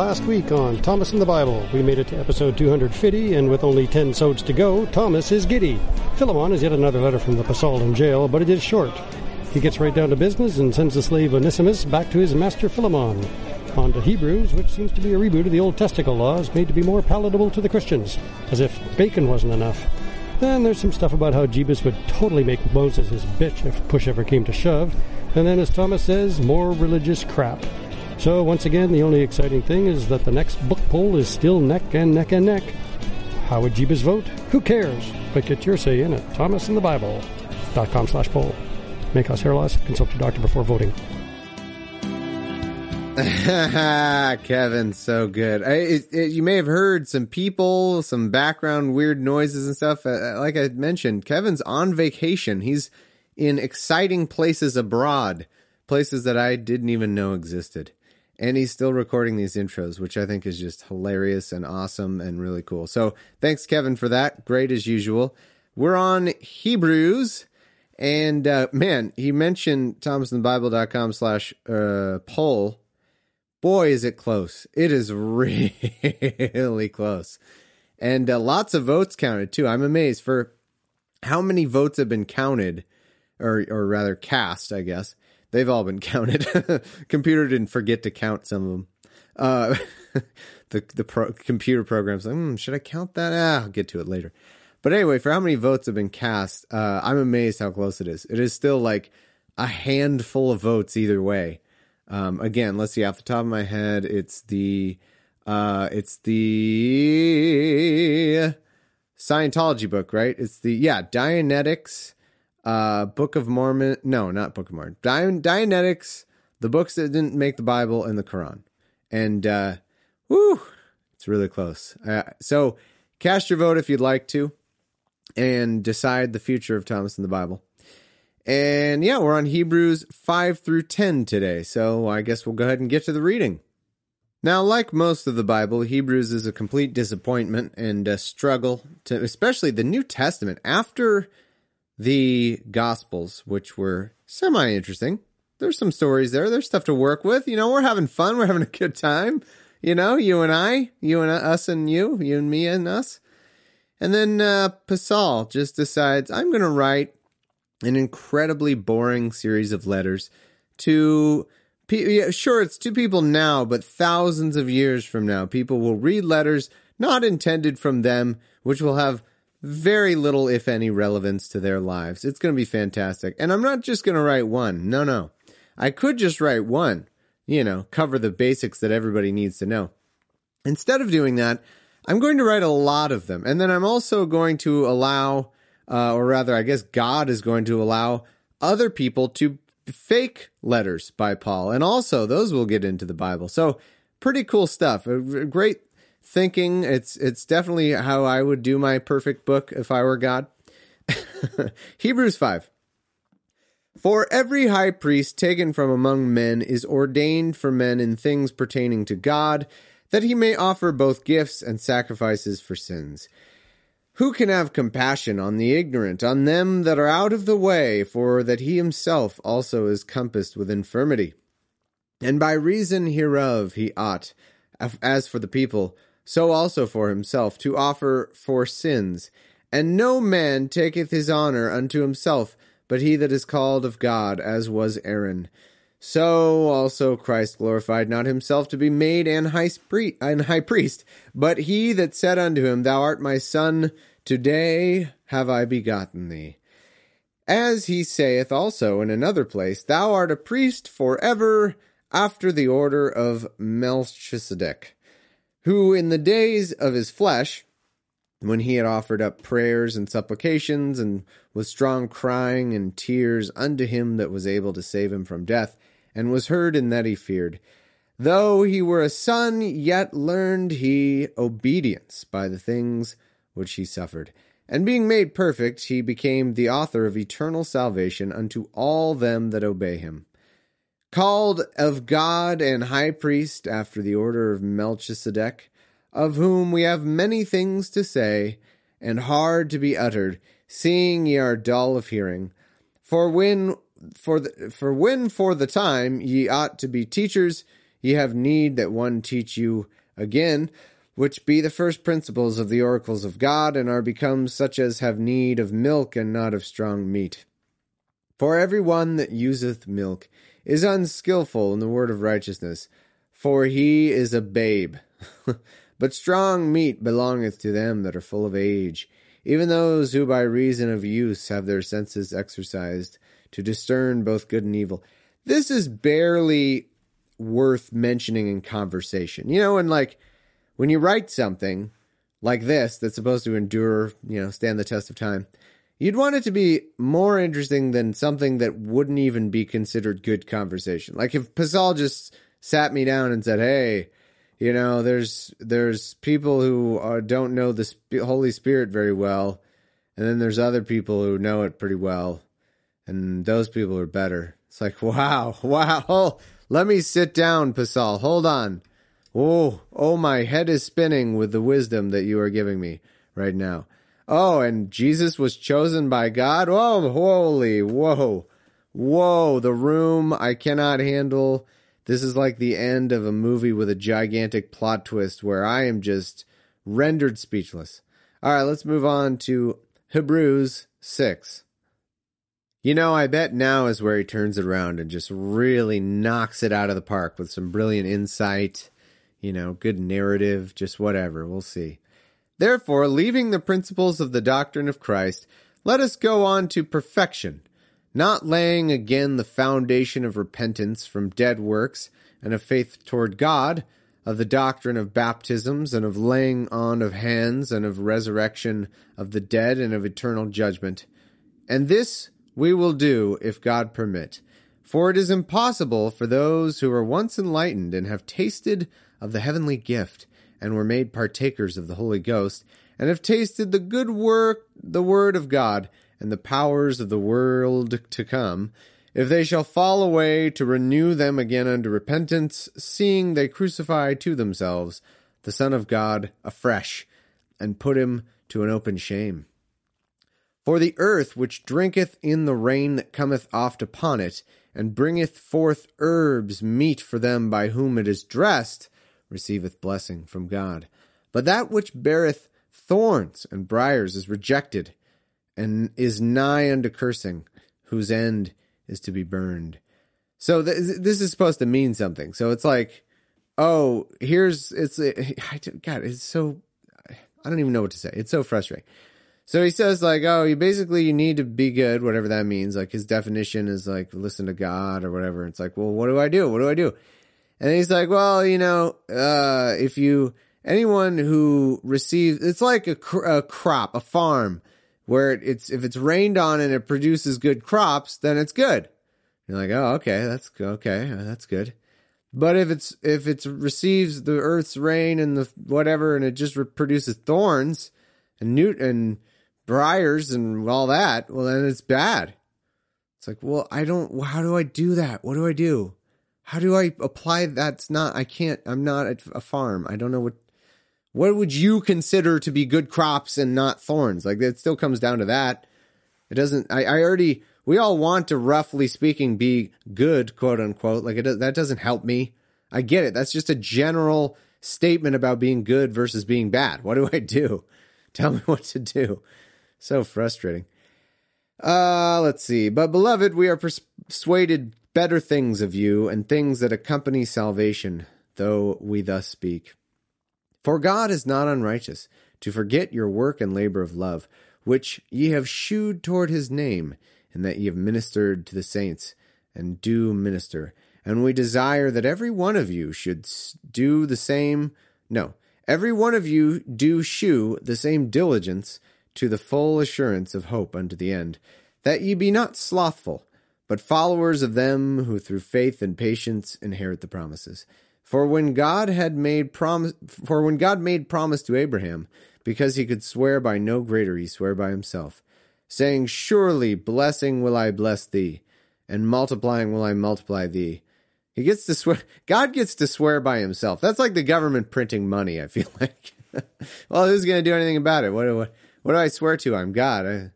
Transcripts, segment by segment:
last week on Thomas and the Bible. We made it to episode 250, and with only 10 sods to go, Thomas is giddy. Philemon is yet another letter from the Pasal in jail, but it is short. He gets right down to business and sends the slave Onesimus back to his master Philemon. On to Hebrews, which seems to be a reboot of the old testicle laws made to be more palatable to the Christians, as if bacon wasn't enough. Then there's some stuff about how Jebus would totally make Moses his bitch if push ever came to shove. And then, as Thomas says, more religious crap. So, once again, the only exciting thing is that the next book poll is still neck and neck and neck. How would Jebus vote? Who cares? But get your say in at thomasinthebible.com slash poll. May cause hair loss. Consult your doctor before voting. Kevin, so good. I, it, it, you may have heard some people, some background weird noises and stuff. Uh, like I mentioned, Kevin's on vacation. He's in exciting places abroad, places that I didn't even know existed. And he's still recording these intros, which I think is just hilarious and awesome and really cool. So thanks, Kevin, for that. Great as usual. We're on Hebrews. And uh, man, he mentioned thomasandthebible.com slash uh, poll boy, is it close. It is really close. And uh, lots of votes counted too. I'm amazed for how many votes have been counted, or, or rather cast, I guess. They've all been counted. computer didn't forget to count some of them. Uh, the the pro- computer programs like, hmm, should I count that? Ah, I'll get to it later. But anyway, for how many votes have been cast, uh, I'm amazed how close it is. It is still like a handful of votes either way. Um, again, let's see. Off the top of my head, it's the uh, it's the Scientology book, right? It's the yeah Dianetics, uh, Book of Mormon. No, not Book of Mormon. Dian- Dianetics, the books that didn't make the Bible and the Quran, and uh, whoo, it's really close. Uh, so cast your vote if you'd like to, and decide the future of Thomas and the Bible. And yeah, we're on Hebrews 5 through 10 today, so I guess we'll go ahead and get to the reading. Now, like most of the Bible, Hebrews is a complete disappointment and a struggle to, especially the New Testament. After the Gospels, which were semi interesting, there's some stories there. There's stuff to work with. You know, we're having fun. We're having a good time. You know, you and I, you and us and you, you and me and us. And then uh, Pasal just decides, I'm going to write an incredibly boring series of letters to yeah, sure it's to people now but thousands of years from now people will read letters not intended from them which will have very little if any relevance to their lives. It's going to be fantastic. And i'm not just going to write one. No no. I could just write one you know cover the basics that everybody needs to know. Instead of doing that i'm going to write a lot of them. And then i'm also going to allow uh, or rather, I guess God is going to allow other people to fake letters by Paul, and also those will get into the Bible. So pretty cool stuff. A Great thinking. It's it's definitely how I would do my perfect book if I were God. Hebrews five. For every high priest taken from among men is ordained for men in things pertaining to God, that he may offer both gifts and sacrifices for sins. Who can have compassion on the ignorant, on them that are out of the way, for that he himself also is compassed with infirmity? And by reason hereof he ought, as for the people, so also for himself, to offer for sins. And no man taketh his honour unto himself, but he that is called of God, as was Aaron. So also Christ glorified not himself to be made an high, priest, but he that said unto him, Thou art my son, Today have I begotten thee. As he saith also in another place, Thou art a priest for ever after the order of Melchizedek, who in the days of his flesh, when he had offered up prayers and supplications, and with strong crying and tears unto him that was able to save him from death, and was heard in that he feared, though he were a son, yet learned he obedience by the things which he suffered. And being made perfect, he became the author of eternal salvation unto all them that obey him. Called of God and high priest after the order of Melchizedek, of whom we have many things to say, and hard to be uttered, seeing ye are dull of hearing. For when for the, for when for the time ye ought to be teachers, ye have need that one teach you again, which be the first principles of the oracles of God, and are become such as have need of milk and not of strong meat. For every one that useth milk is unskilful in the word of righteousness, for he is a babe. but strong meat belongeth to them that are full of age, even those who by reason of use have their senses exercised to discern both good and evil. This is barely worth mentioning in conversation. You know, and like when you write something like this that's supposed to endure, you know, stand the test of time, you'd want it to be more interesting than something that wouldn't even be considered good conversation. Like if Pasal just sat me down and said, "Hey, you know, there's there's people who uh, don't know the Sp- Holy Spirit very well, and then there's other people who know it pretty well, and those people are better." It's like, wow, wow. Let me sit down, Pasal. Hold on. Oh, oh, my head is spinning with the wisdom that you are giving me right now. Oh, and Jesus was chosen by God. Oh, holy, whoa, whoa, the room I cannot handle. This is like the end of a movie with a gigantic plot twist where I am just rendered speechless. All right, let's move on to Hebrews 6. You know, I bet now is where he turns it around and just really knocks it out of the park with some brilliant insight, you know, good narrative, just whatever. We'll see. Therefore, leaving the principles of the doctrine of Christ, let us go on to perfection, not laying again the foundation of repentance from dead works and of faith toward God, of the doctrine of baptisms and of laying on of hands and of resurrection of the dead and of eternal judgment. And this we will do if God permit. For it is impossible for those who are once enlightened and have tasted of the heavenly gift, and were made partakers of the Holy Ghost, and have tasted the good work, the word of God, and the powers of the world to come, if they shall fall away to renew them again unto repentance, seeing they crucify to themselves the Son of God afresh, and put him to an open shame. For the earth which drinketh in the rain that cometh oft upon it, and bringeth forth herbs meet for them by whom it is dressed, receiveth blessing from God. But that which beareth thorns and briers is rejected, and is nigh unto cursing, whose end is to be burned. So th- this is supposed to mean something. So it's like, oh, here's it's God. It's so I don't even know what to say. It's so frustrating. So he says like, oh, you basically you need to be good, whatever that means. Like his definition is like listen to God or whatever. It's like, well, what do I do? What do I do? And he's like, well, you know, uh, if you anyone who receives, it's like a, cr- a crop, a farm where it's if it's rained on and it produces good crops, then it's good. You're like, oh, okay, that's okay, that's good. But if it's if it receives the earth's rain and the whatever, and it just produces thorns and newt and briars and all that, well, then it's bad. It's like, well, I don't, how do I do that? What do I do? How do I apply that's not, I can't, I'm not at a farm. I don't know what, what would you consider to be good crops and not thorns? Like it still comes down to that. It doesn't, I, I already, we all want to roughly speaking be good, quote unquote. Like it, that doesn't help me. I get it. That's just a general statement about being good versus being bad. What do I do? Tell me what to do. So frustrating. Uh, let's see. But beloved, we are persuaded better things of you and things that accompany salvation, though we thus speak. For God is not unrighteous to forget your work and labor of love, which ye have shewed toward his name, and that ye have ministered to the saints, and do minister. And we desire that every one of you should do the same. No, every one of you do shew the same diligence to the full assurance of hope unto the end, that ye be not slothful, but followers of them who through faith and patience inherit the promises. For when God had made promise for when God made promise to Abraham, because he could swear by no greater, he sware by himself, saying, Surely blessing will I bless thee, and multiplying will I multiply thee. He gets to swear God gets to swear by himself. That's like the government printing money, I feel like. well, who's gonna do anything about it? What what what do I swear to? I'm God. I,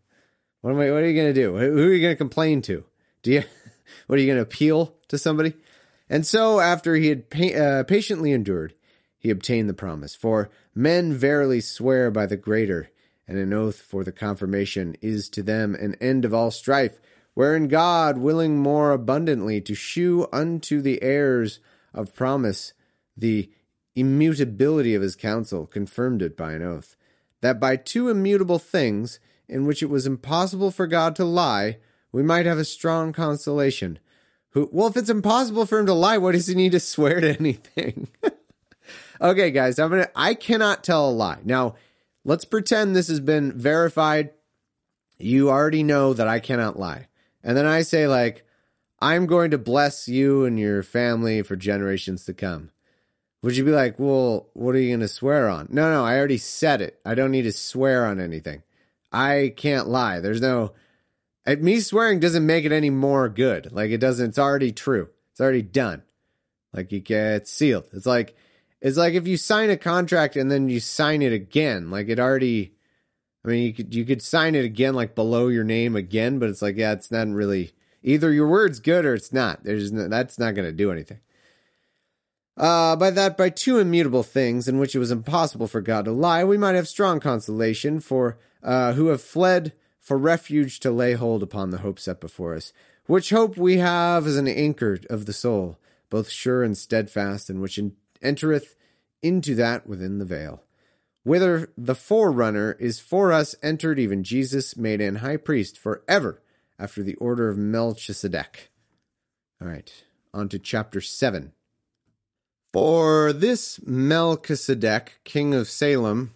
what am I? What are you to do? Who are you to complain to? Do you? What are you going to appeal to somebody? And so, after he had pa- uh, patiently endured, he obtained the promise. For men verily swear by the greater, and an oath for the confirmation is to them an end of all strife, wherein God, willing more abundantly to shew unto the heirs of promise the immutability of his counsel, confirmed it by an oath, that by two immutable things, in which it was impossible for God to lie, we might have a strong consolation. Who, well, if it's impossible for him to lie, what does he need to swear to anything? okay, guys, I'm gonna. I cannot tell a lie. Now, let's pretend this has been verified. You already know that I cannot lie, and then I say like, I'm going to bless you and your family for generations to come. Would you be like, well, what are you to swear on? No, no, I already said it. I don't need to swear on anything. I can't lie. There's no me swearing doesn't make it any more good. Like it doesn't. It's already true. It's already done. Like you get sealed. It's like it's like if you sign a contract and then you sign it again. Like it already. I mean, you could you could sign it again, like below your name again, but it's like yeah, it's not really either your word's good or it's not. There's no, that's not going to do anything. Uh, by that, by two immutable things in which it was impossible for God to lie, we might have strong consolation for uh, who have fled for refuge to lay hold upon the hope set before us, which hope we have as an anchor of the soul, both sure and steadfast, and which entereth into that within the veil. Whither the forerunner is for us entered, even Jesus, made an high priest for ever, after the order of Melchizedek. All right, on to chapter 7. For this Melchizedek, king of Salem,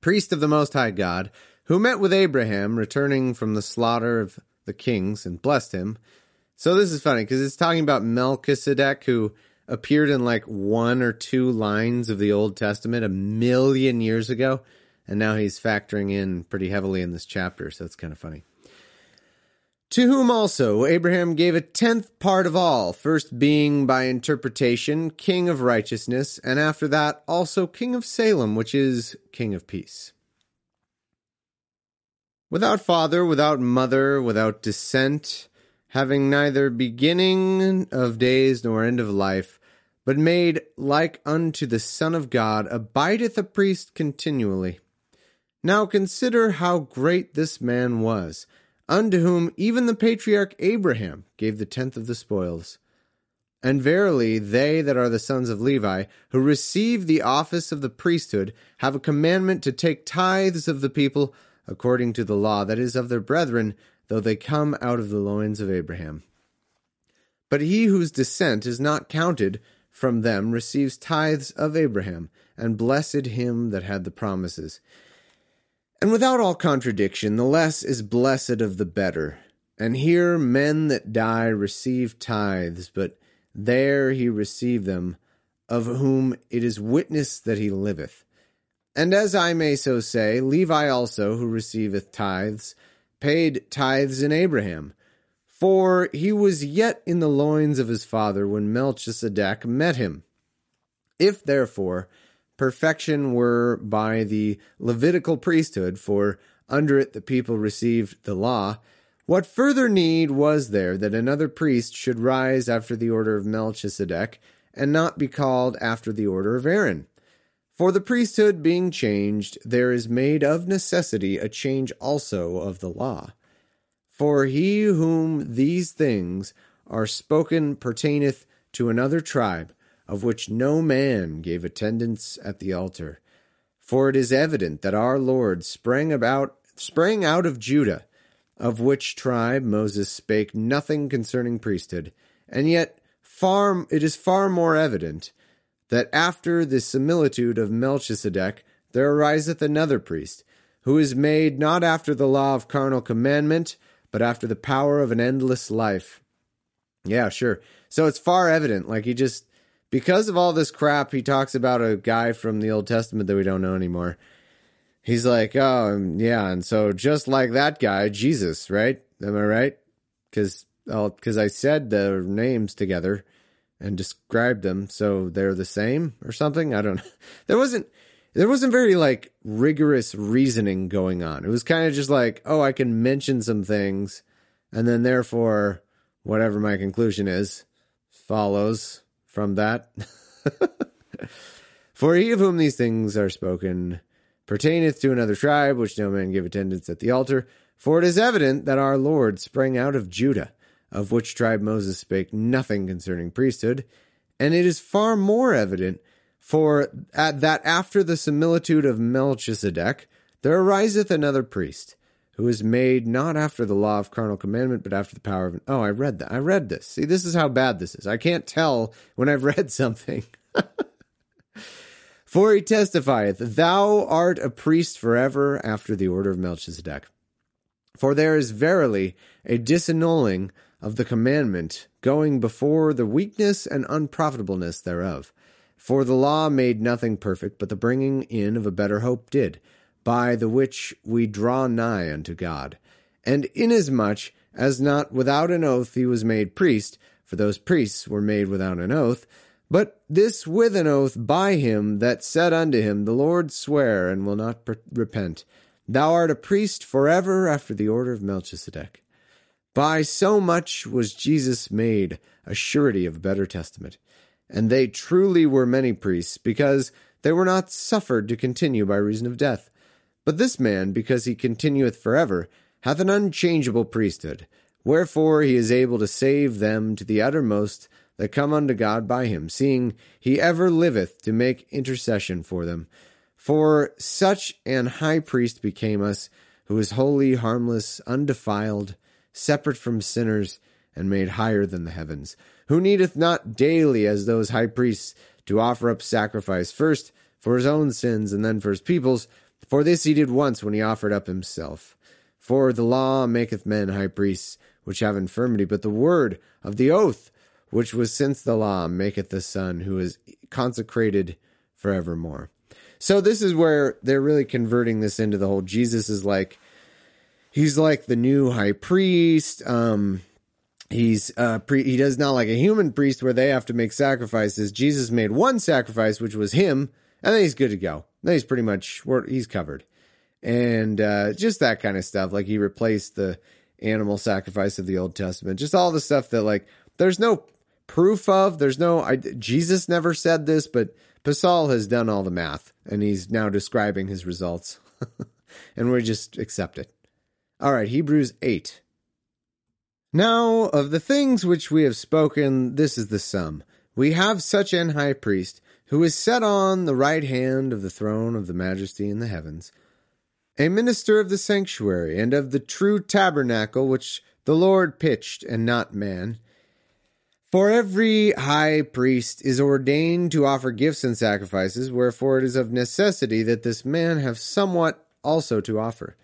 priest of the Most High God, who met with Abraham returning from the slaughter of the kings and blessed him. So this is funny because it's talking about Melchizedek who appeared in like one or two lines of the Old Testament a million years ago. And now he's factoring in pretty heavily in this chapter. So it's kind of funny. To whom also Abraham gave a tenth part of all, first being by interpretation king of righteousness, and after that also king of Salem, which is king of peace. Without father, without mother, without descent, having neither beginning of days nor end of life, but made like unto the Son of God, abideth a priest continually. Now consider how great this man was, unto whom even the patriarch Abraham gave the tenth of the spoils. And verily, they that are the sons of Levi, who receive the office of the priesthood, have a commandment to take tithes of the people according to the law that is of their brethren, though they come out of the loins of Abraham. But he whose descent is not counted from them receives tithes of Abraham, and blessed him that had the promises. And without all contradiction, the less is blessed of the better. And here men that die receive tithes, but there he received them, of whom it is witness that he liveth. And as I may so say, Levi also, who receiveth tithes, paid tithes in Abraham. For he was yet in the loins of his father when Melchizedek met him. If therefore perfection were by the Levitical priesthood, for under it the people received the law, what further need was there that another priest should rise after the order of Melchizedek, and not be called after the order of Aaron? For the priesthood being changed, there is made of necessity a change also of the law. For he whom these things are spoken pertaineth to another tribe, of which no man gave attendance at the altar. For it is evident that our Lord sprang about sprang out of Judah, of which tribe Moses spake nothing concerning priesthood, and yet far it is far more evident that after the similitude of Melchizedek there ariseth another priest, who is made not after the law of carnal commandment, but after the power of an endless life. Yeah, sure. So it's far evident. Like he just, because of all this crap, he talks about a guy from the Old Testament that we don't know anymore. He's like, oh, um, yeah. And so just like that guy, Jesus, right? Am I right? Because because I said the names together and described them so they're the same or something. I don't know. There wasn't there wasn't very like rigorous reasoning going on. It was kind of just like, oh, I can mention some things and then therefore whatever my conclusion is, follows from that. For he of whom these things are spoken pertaineth to another tribe, which no man give attendance at the altar. For it is evident that our Lord sprang out of Judah, of which tribe Moses spake nothing concerning priesthood. And it is far more evident for at that after the similitude of Melchizedek, there ariseth another priest, who is made not after the law of carnal commandment, but after the power of. Oh, I read that. I read this. See, this is how bad this is. I can't tell when I've read something. For he testifieth, Thou art a priest forever after the order of Melchizedek. For there is verily a disannulling of the commandment going before the weakness and unprofitableness thereof. For the law made nothing perfect, but the bringing in of a better hope did, by the which we draw nigh unto God. And inasmuch as not without an oath he was made priest, for those priests were made without an oath, but this with an oath by him that said unto him, The Lord swear and will not repent. Thou art a priest forever after the order of Melchizedek. By so much was Jesus made a surety of a better testament. And they truly were many priests, because they were not suffered to continue by reason of death. But this man, because he continueth forever, hath an unchangeable priesthood. Wherefore he is able to save them to the uttermost that come unto God by him, seeing he ever liveth to make intercession for them. For such an high priest became us, who is holy, harmless, undefiled, separate from sinners, and made higher than the heavens, who needeth not daily, as those high priests, to offer up sacrifice, first for his own sins, and then for his people's. For this he did once when he offered up himself. For the law maketh men high priests, which have infirmity, but the word of the oath, which was since the law, maketh the Son, who is consecrated forevermore. So this is where they're really converting this into the whole Jesus is like he's like the new high priest. Um he's uh pre- he does not like a human priest where they have to make sacrifices. Jesus made one sacrifice which was him and then he's good to go. Then he's pretty much he's covered. And uh just that kind of stuff like he replaced the animal sacrifice of the Old Testament. Just all the stuff that like there's no proof of. There's no, I, Jesus never said this, but Pasal has done all the math and he's now describing his results. and we just accept it. All right, Hebrews 8. Now, of the things which we have spoken, this is the sum. We have such an high priest who is set on the right hand of the throne of the majesty in the heavens, a minister of the sanctuary and of the true tabernacle which the Lord pitched and not man. For every high priest is ordained to offer gifts and sacrifices, wherefore it is of necessity that this man have somewhat also to offer.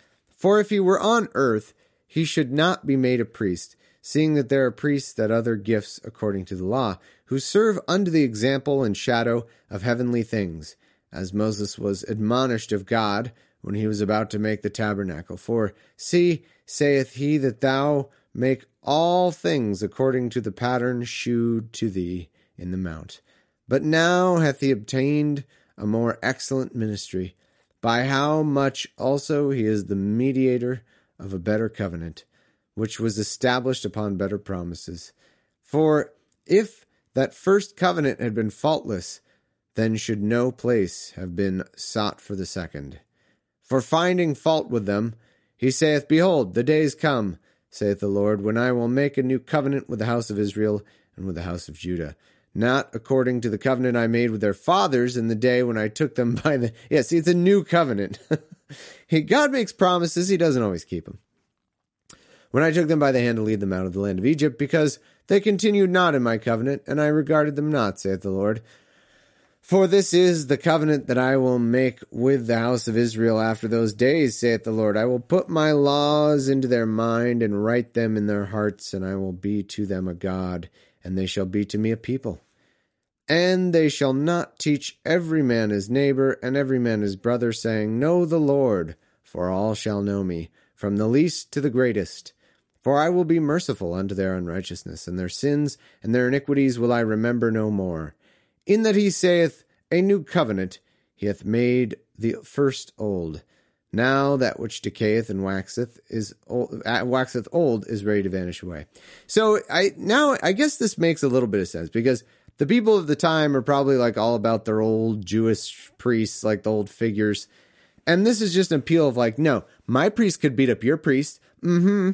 For if he were on earth, he should not be made a priest, seeing that there are priests that other gifts according to the law, who serve under the example and shadow of heavenly things, as Moses was admonished of God when he was about to make the tabernacle. For, see, saith he that thou make all things according to the pattern shewed to thee in the mount. But now hath he obtained a more excellent ministry, by how much also he is the mediator of a better covenant, which was established upon better promises. For if that first covenant had been faultless, then should no place have been sought for the second. For finding fault with them, he saith, Behold, the days come, saith the Lord, when I will make a new covenant with the house of Israel and with the house of Judah. Not according to the covenant I made with their fathers in the day when I took them by the. Yes, yeah, see, it's a new covenant. God makes promises, he doesn't always keep them. When I took them by the hand to lead them out of the land of Egypt, because they continued not in my covenant, and I regarded them not, saith the Lord. For this is the covenant that I will make with the house of Israel after those days, saith the Lord. I will put my laws into their mind and write them in their hearts, and I will be to them a God, and they shall be to me a people. And they shall not teach every man his neighbor and every man his brother, saying, Know the Lord, for all shall know me, from the least to the greatest. For I will be merciful unto their unrighteousness, and their sins and their iniquities will I remember no more in that he saith, A new covenant he hath made the first old. Now that which decayeth and waxeth is old, uh, waxeth old is ready to vanish away. So I now I guess this makes a little bit of sense because the people of the time are probably like all about their old Jewish priests, like the old figures. And this is just an appeal of like, no, my priest could beat up your priest. Mm-hmm.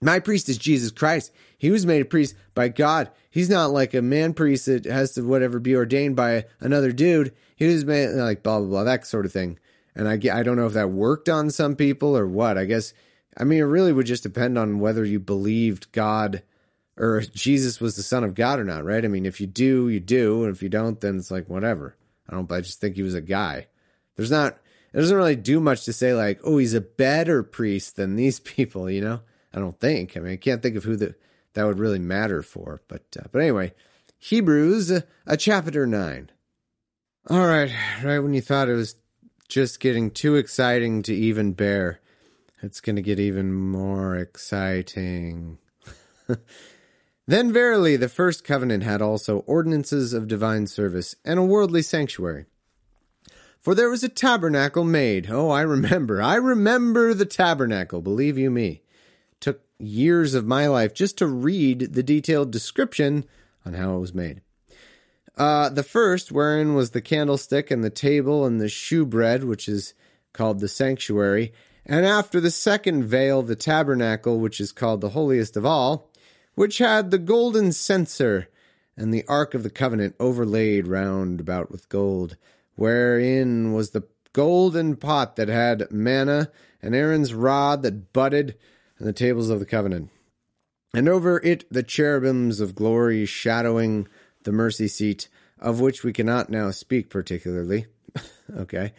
My priest is Jesus Christ. He was made a priest by God. He's not like a man priest that has to whatever be ordained by another dude. He was made like blah blah blah that sort of thing. And I, I don't know if that worked on some people or what. I guess, I mean, it really would just depend on whether you believed God or Jesus was the Son of God or not, right? I mean, if you do, you do. And if you don't, then it's like, whatever. I don't, I just think he was a guy. There's not, it doesn't really do much to say, like, oh, he's a better priest than these people, you know? I don't think. I mean, I can't think of who the, that would really matter for. But, uh, but anyway, Hebrews, uh, a chapter 9. All right, right when you thought it was just getting too exciting to even bear. It's going to get even more exciting. then verily the first covenant had also ordinances of divine service and a worldly sanctuary. For there was a tabernacle made. Oh, I remember. I remember the tabernacle, believe you me. Took years of my life just to read the detailed description on how it was made. Uh, the first, wherein was the candlestick and the table and the shewbread, which is called the sanctuary, and after the second veil, the tabernacle, which is called the holiest of all, which had the golden censer and the ark of the covenant overlaid round about with gold, wherein was the golden pot that had manna, and Aaron's rod that budded, and the tables of the covenant. And over it the cherubims of glory shadowing the mercy seat, of which we cannot now speak particularly. okay.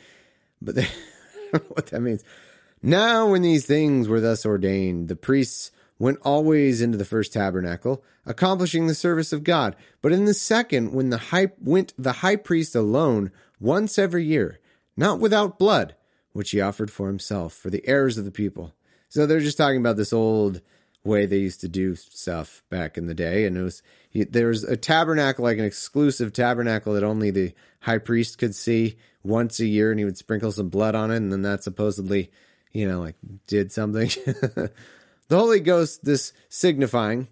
But they, what that means. Now, when these things were thus ordained, the priests went always into the first tabernacle, accomplishing the service of God. But in the second, when the high went the high priest alone once every year, not without blood, which he offered for himself for the errors of the people. So they're just talking about this old way they used to do stuff back in the day, and it was there was a tabernacle, like an exclusive tabernacle that only the high priest could see once a year, and he would sprinkle some blood on it, and then that supposedly, you know, like did something. the Holy Ghost, this signifying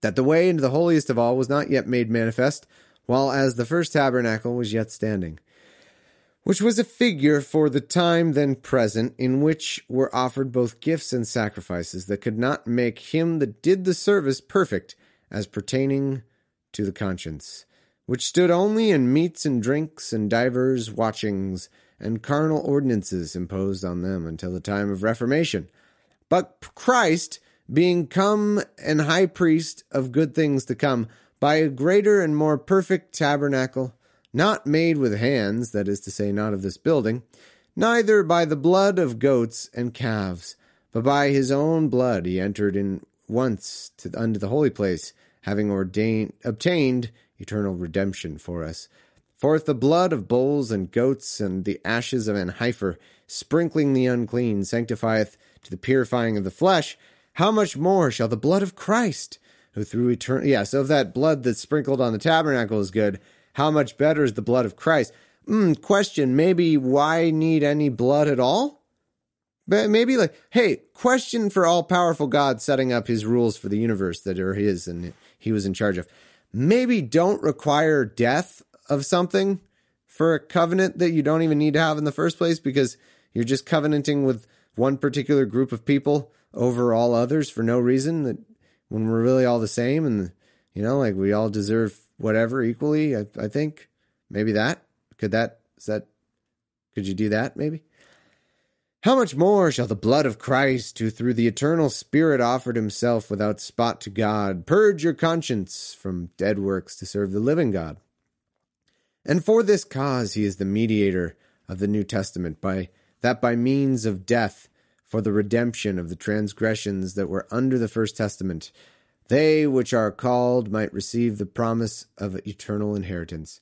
that the way into the holiest of all was not yet made manifest, while as the first tabernacle was yet standing, which was a figure for the time then present, in which were offered both gifts and sacrifices that could not make him that did the service perfect as pertaining to the conscience, which stood only in meats and drinks and divers watchings and carnal ordinances imposed on them until the time of Reformation. But Christ, being come and high priest of good things to come, by a greater and more perfect tabernacle, not made with hands, that is to say, not of this building, neither by the blood of goats and calves, but by his own blood he entered in once to, unto the holy place, having ordained obtained eternal redemption for us. For if the blood of bulls and goats and the ashes of an heifer, sprinkling the unclean, sanctifieth to the purifying of the flesh, how much more shall the blood of Christ, who through eternal yeah, so if that blood that's sprinkled on the tabernacle is good, how much better is the blood of Christ? Mm, question, maybe why need any blood at all? But maybe like, hey, question for all powerful God setting up his rules for the universe that are his and he was in charge of. Maybe don't require death of something for a covenant that you don't even need to have in the first place because you're just covenanting with one particular group of people over all others for no reason that when we're really all the same and you know like we all deserve whatever equally I, I think maybe that could that is that could you do that maybe how much more shall the blood of Christ, who through the eternal Spirit offered himself without spot to God, purge your conscience from dead works to serve the living God? And for this cause he is the mediator of the New Testament, by that by means of death, for the redemption of the transgressions that were under the first testament, they which are called might receive the promise of eternal inheritance.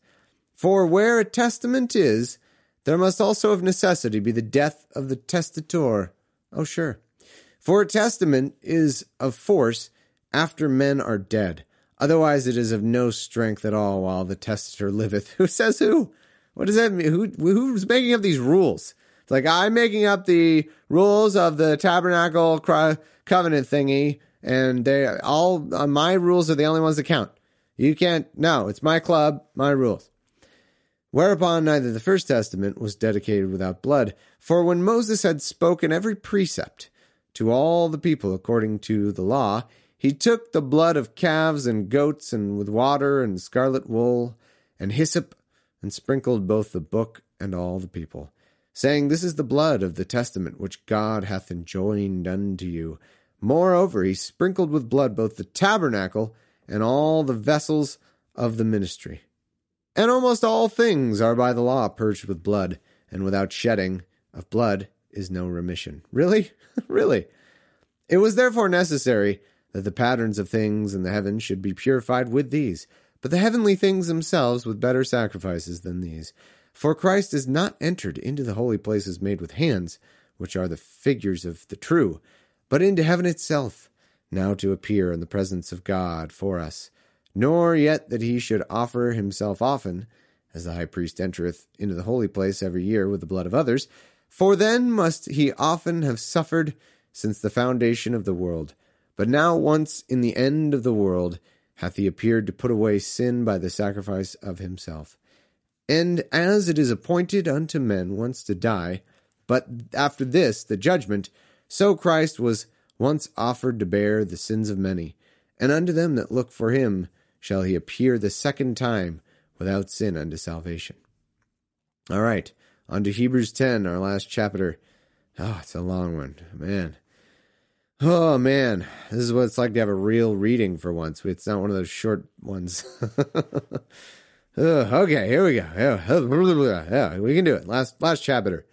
For where a testament is, there must also of necessity be the death of the testator. Oh, sure. For a testament is of force after men are dead. Otherwise, it is of no strength at all while the testator liveth. Who says who? What does that mean? Who, who's making up these rules? It's like I'm making up the rules of the tabernacle covenant thingy, and they all uh, my rules are the only ones that count. You can't. No, it's my club, my rules. Whereupon neither the first testament was dedicated without blood, for when Moses had spoken every precept to all the people according to the law, he took the blood of calves and goats, and with water and scarlet wool and hyssop, and sprinkled both the book and all the people saying, This is the blood of the testament which God hath enjoined unto you. Moreover, he sprinkled with blood both the tabernacle and all the vessels of the ministry. And almost all things are by the law purged with blood, and without shedding of blood is no remission. Really? really? It was therefore necessary that the patterns of things in the heavens should be purified with these, but the heavenly things themselves with better sacrifices than these. For Christ is not entered into the holy places made with hands, which are the figures of the true, but into heaven itself, now to appear in the presence of God for us. Nor yet that he should offer himself often, as the high priest entereth into the holy place every year with the blood of others, for then must he often have suffered since the foundation of the world. But now once in the end of the world hath he appeared to put away sin by the sacrifice of himself. And as it is appointed unto men once to die, but after this the judgment, so Christ was once offered to bear the sins of many. And unto them that look for him shall he appear the second time without sin unto salvation. All right, on to Hebrews 10, our last chapter. Oh, it's a long one, man. Oh, man. This is what it's like to have a real reading for once. It's not one of those short ones. Okay, here we go. Yeah, we can do it. Last last chapter.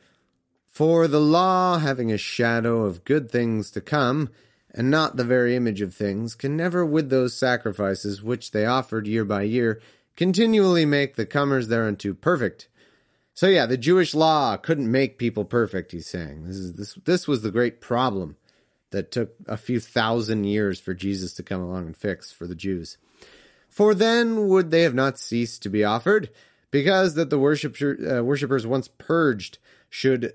For the law, having a shadow of good things to come, and not the very image of things, can never, with those sacrifices which they offered year by year, continually make the comers thereunto perfect. So yeah, the Jewish law couldn't make people perfect. He's saying this is this this was the great problem that took a few thousand years for Jesus to come along and fix for the Jews. For then would they have not ceased to be offered, because that the worshipper, uh, worshippers once purged should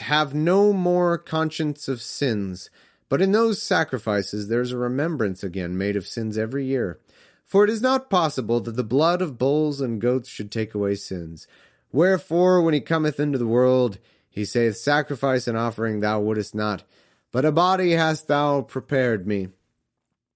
have no more conscience of sins. But in those sacrifices there is a remembrance again made of sins every year. For it is not possible that the blood of bulls and goats should take away sins. Wherefore, when he cometh into the world, he saith, Sacrifice and offering thou wouldest not, but a body hast thou prepared me.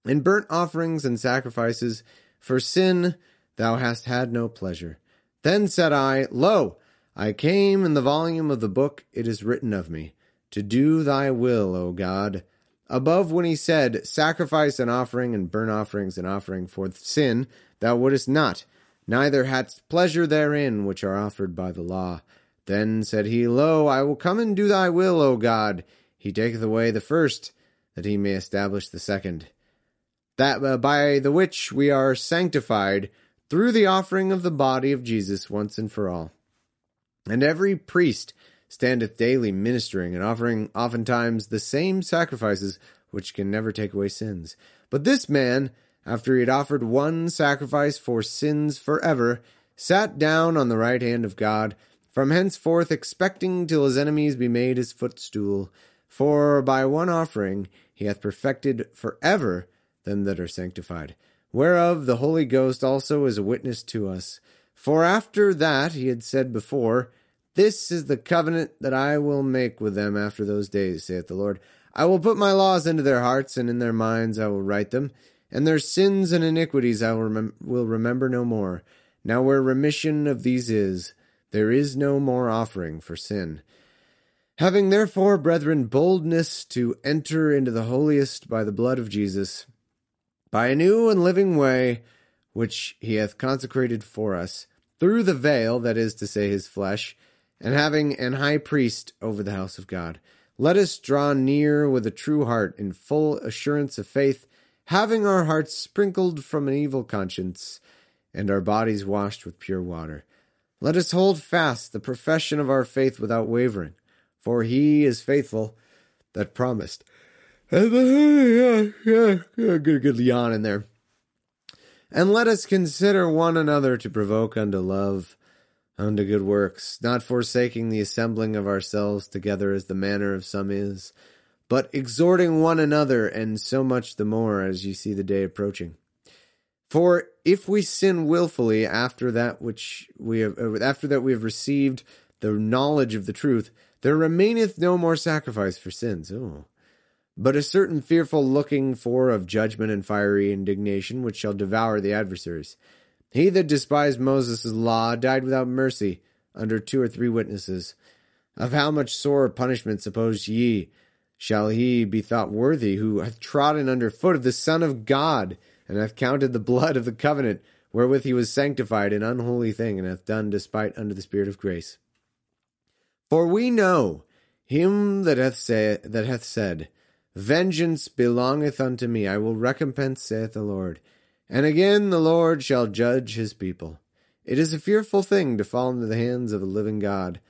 In burnt offerings and sacrifices for sin thou hast had no pleasure. Then said I, Lo, I came in the volume of the book it is written of me, to do thy will, O God. Above when he said, Sacrifice and offering and burnt offerings and offering for sin thou wouldest not, neither hadst pleasure therein which are offered by the law. Then said he, Lo, I will come and do thy will, O God. He taketh away the first, that he may establish the second that uh, by the which we are sanctified through the offering of the body of Jesus once and for all. And every priest standeth daily ministering and offering oftentimes the same sacrifices which can never take away sins. But this man, after he had offered one sacrifice for sins forever, sat down on the right hand of God, from henceforth expecting till his enemies be made his footstool. For by one offering he hath perfected forever them that are sanctified, whereof the Holy Ghost also is a witness to us. For after that he had said before, This is the covenant that I will make with them after those days, saith the Lord. I will put my laws into their hearts, and in their minds I will write them, and their sins and iniquities I will, remem- will remember no more. Now where remission of these is, there is no more offering for sin. Having therefore, brethren, boldness to enter into the holiest by the blood of Jesus, by a new and living way which he hath consecrated for us, through the veil, that is to say, his flesh, and having an high priest over the house of God. Let us draw near with a true heart in full assurance of faith, having our hearts sprinkled from an evil conscience, and our bodies washed with pure water. Let us hold fast the profession of our faith without wavering, for he is faithful that promised. Good, good yawn in there. And let us consider one another to provoke unto love. unto good works, not forsaking the assembling of ourselves together as the manner of some is, but exhorting one another, and so much the more as ye see the day approaching. For if we sin wilfully after that which we have, uh, after that we have received the knowledge of the truth, there remaineth no more sacrifice for sins. Oh. But a certain fearful looking for of judgment and fiery indignation which shall devour the adversaries. He that despised Moses' law died without mercy under two or three witnesses. Of how much sore punishment suppose ye shall he be thought worthy who hath trodden under foot of the Son of God, and hath counted the blood of the covenant wherewith he was sanctified an unholy thing, and hath done despite unto the Spirit of grace? For we know him that hath say, that hath said, Vengeance belongeth unto me; I will recompense, saith the Lord. And again the Lord shall judge his people. It is a fearful thing to fall into the hands of a living God.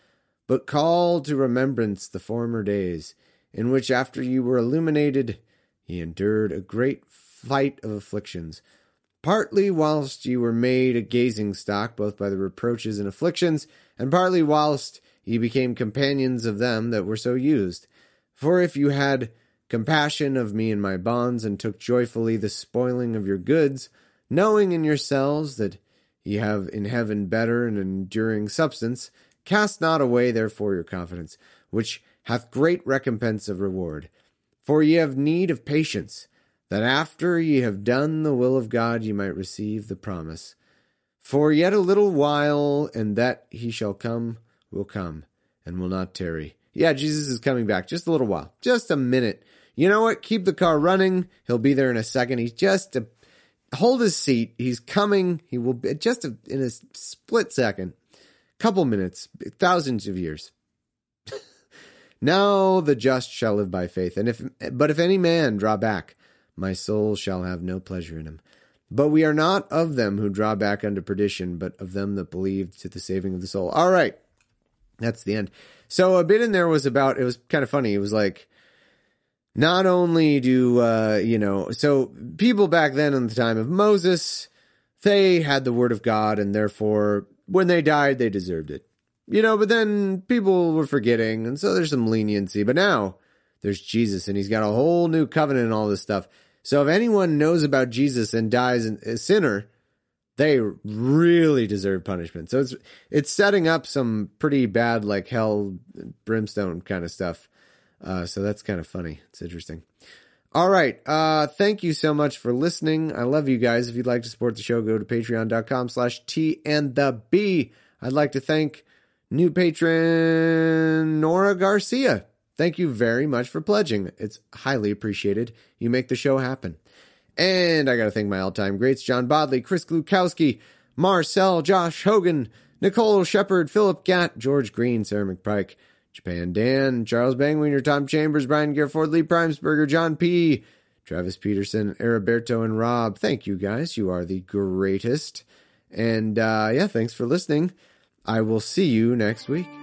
But call to remembrance the former days, in which after you were illuminated, ye endured a great fight of afflictions, partly whilst ye were made a gazing stock both by the reproaches and afflictions, and partly whilst ye became companions of them that were so used. For if you had compassion of me and my bonds, and took joyfully the spoiling of your goods, knowing in yourselves that ye have in heaven better and enduring substance, cast not away therefore your confidence, which hath great recompense of reward. For ye have need of patience, that after ye have done the will of God ye might receive the promise. For yet a little while, and that he shall come will come, and will not tarry. Yeah, Jesus is coming back. Just a little while. Just a minute you know what? Keep the car running. He'll be there in a second. He's just a, hold his seat. He's coming. He will be just a, in a split second, couple minutes, thousands of years. now the just shall live by faith. And if, but if any man draw back, my soul shall have no pleasure in him. But we are not of them who draw back unto perdition, but of them that believe to the saving of the soul. All right. That's the end. So a bit in there was about, it was kind of funny. It was like, not only do uh, you know so people back then in the time of moses they had the word of god and therefore when they died they deserved it. You know but then people were forgetting and so there's some leniency but now there's jesus and he's got a whole new covenant and all this stuff. So if anyone knows about jesus and dies a sinner they really deserve punishment. So it's it's setting up some pretty bad like hell brimstone kind of stuff uh, so that's kind of funny. It's interesting. All right. Uh, thank you so much for listening. I love you guys. If you'd like to support the show, go to patreon.com slash T and the B. I'd like to thank new patron Nora Garcia. Thank you very much for pledging. It's highly appreciated. You make the show happen. And I got to thank my all time greats John Bodley, Chris Glukowski, Marcel, Josh Hogan, Nicole Shepard, Philip Gatt, George Green, Sarah McPike, Japan Dan, Charles Bangwiener, Tom Chambers, Brian Gerford, Lee Primesberger, John P., Travis Peterson, Araberto, and Rob. Thank you guys. You are the greatest. And uh, yeah, thanks for listening. I will see you next week.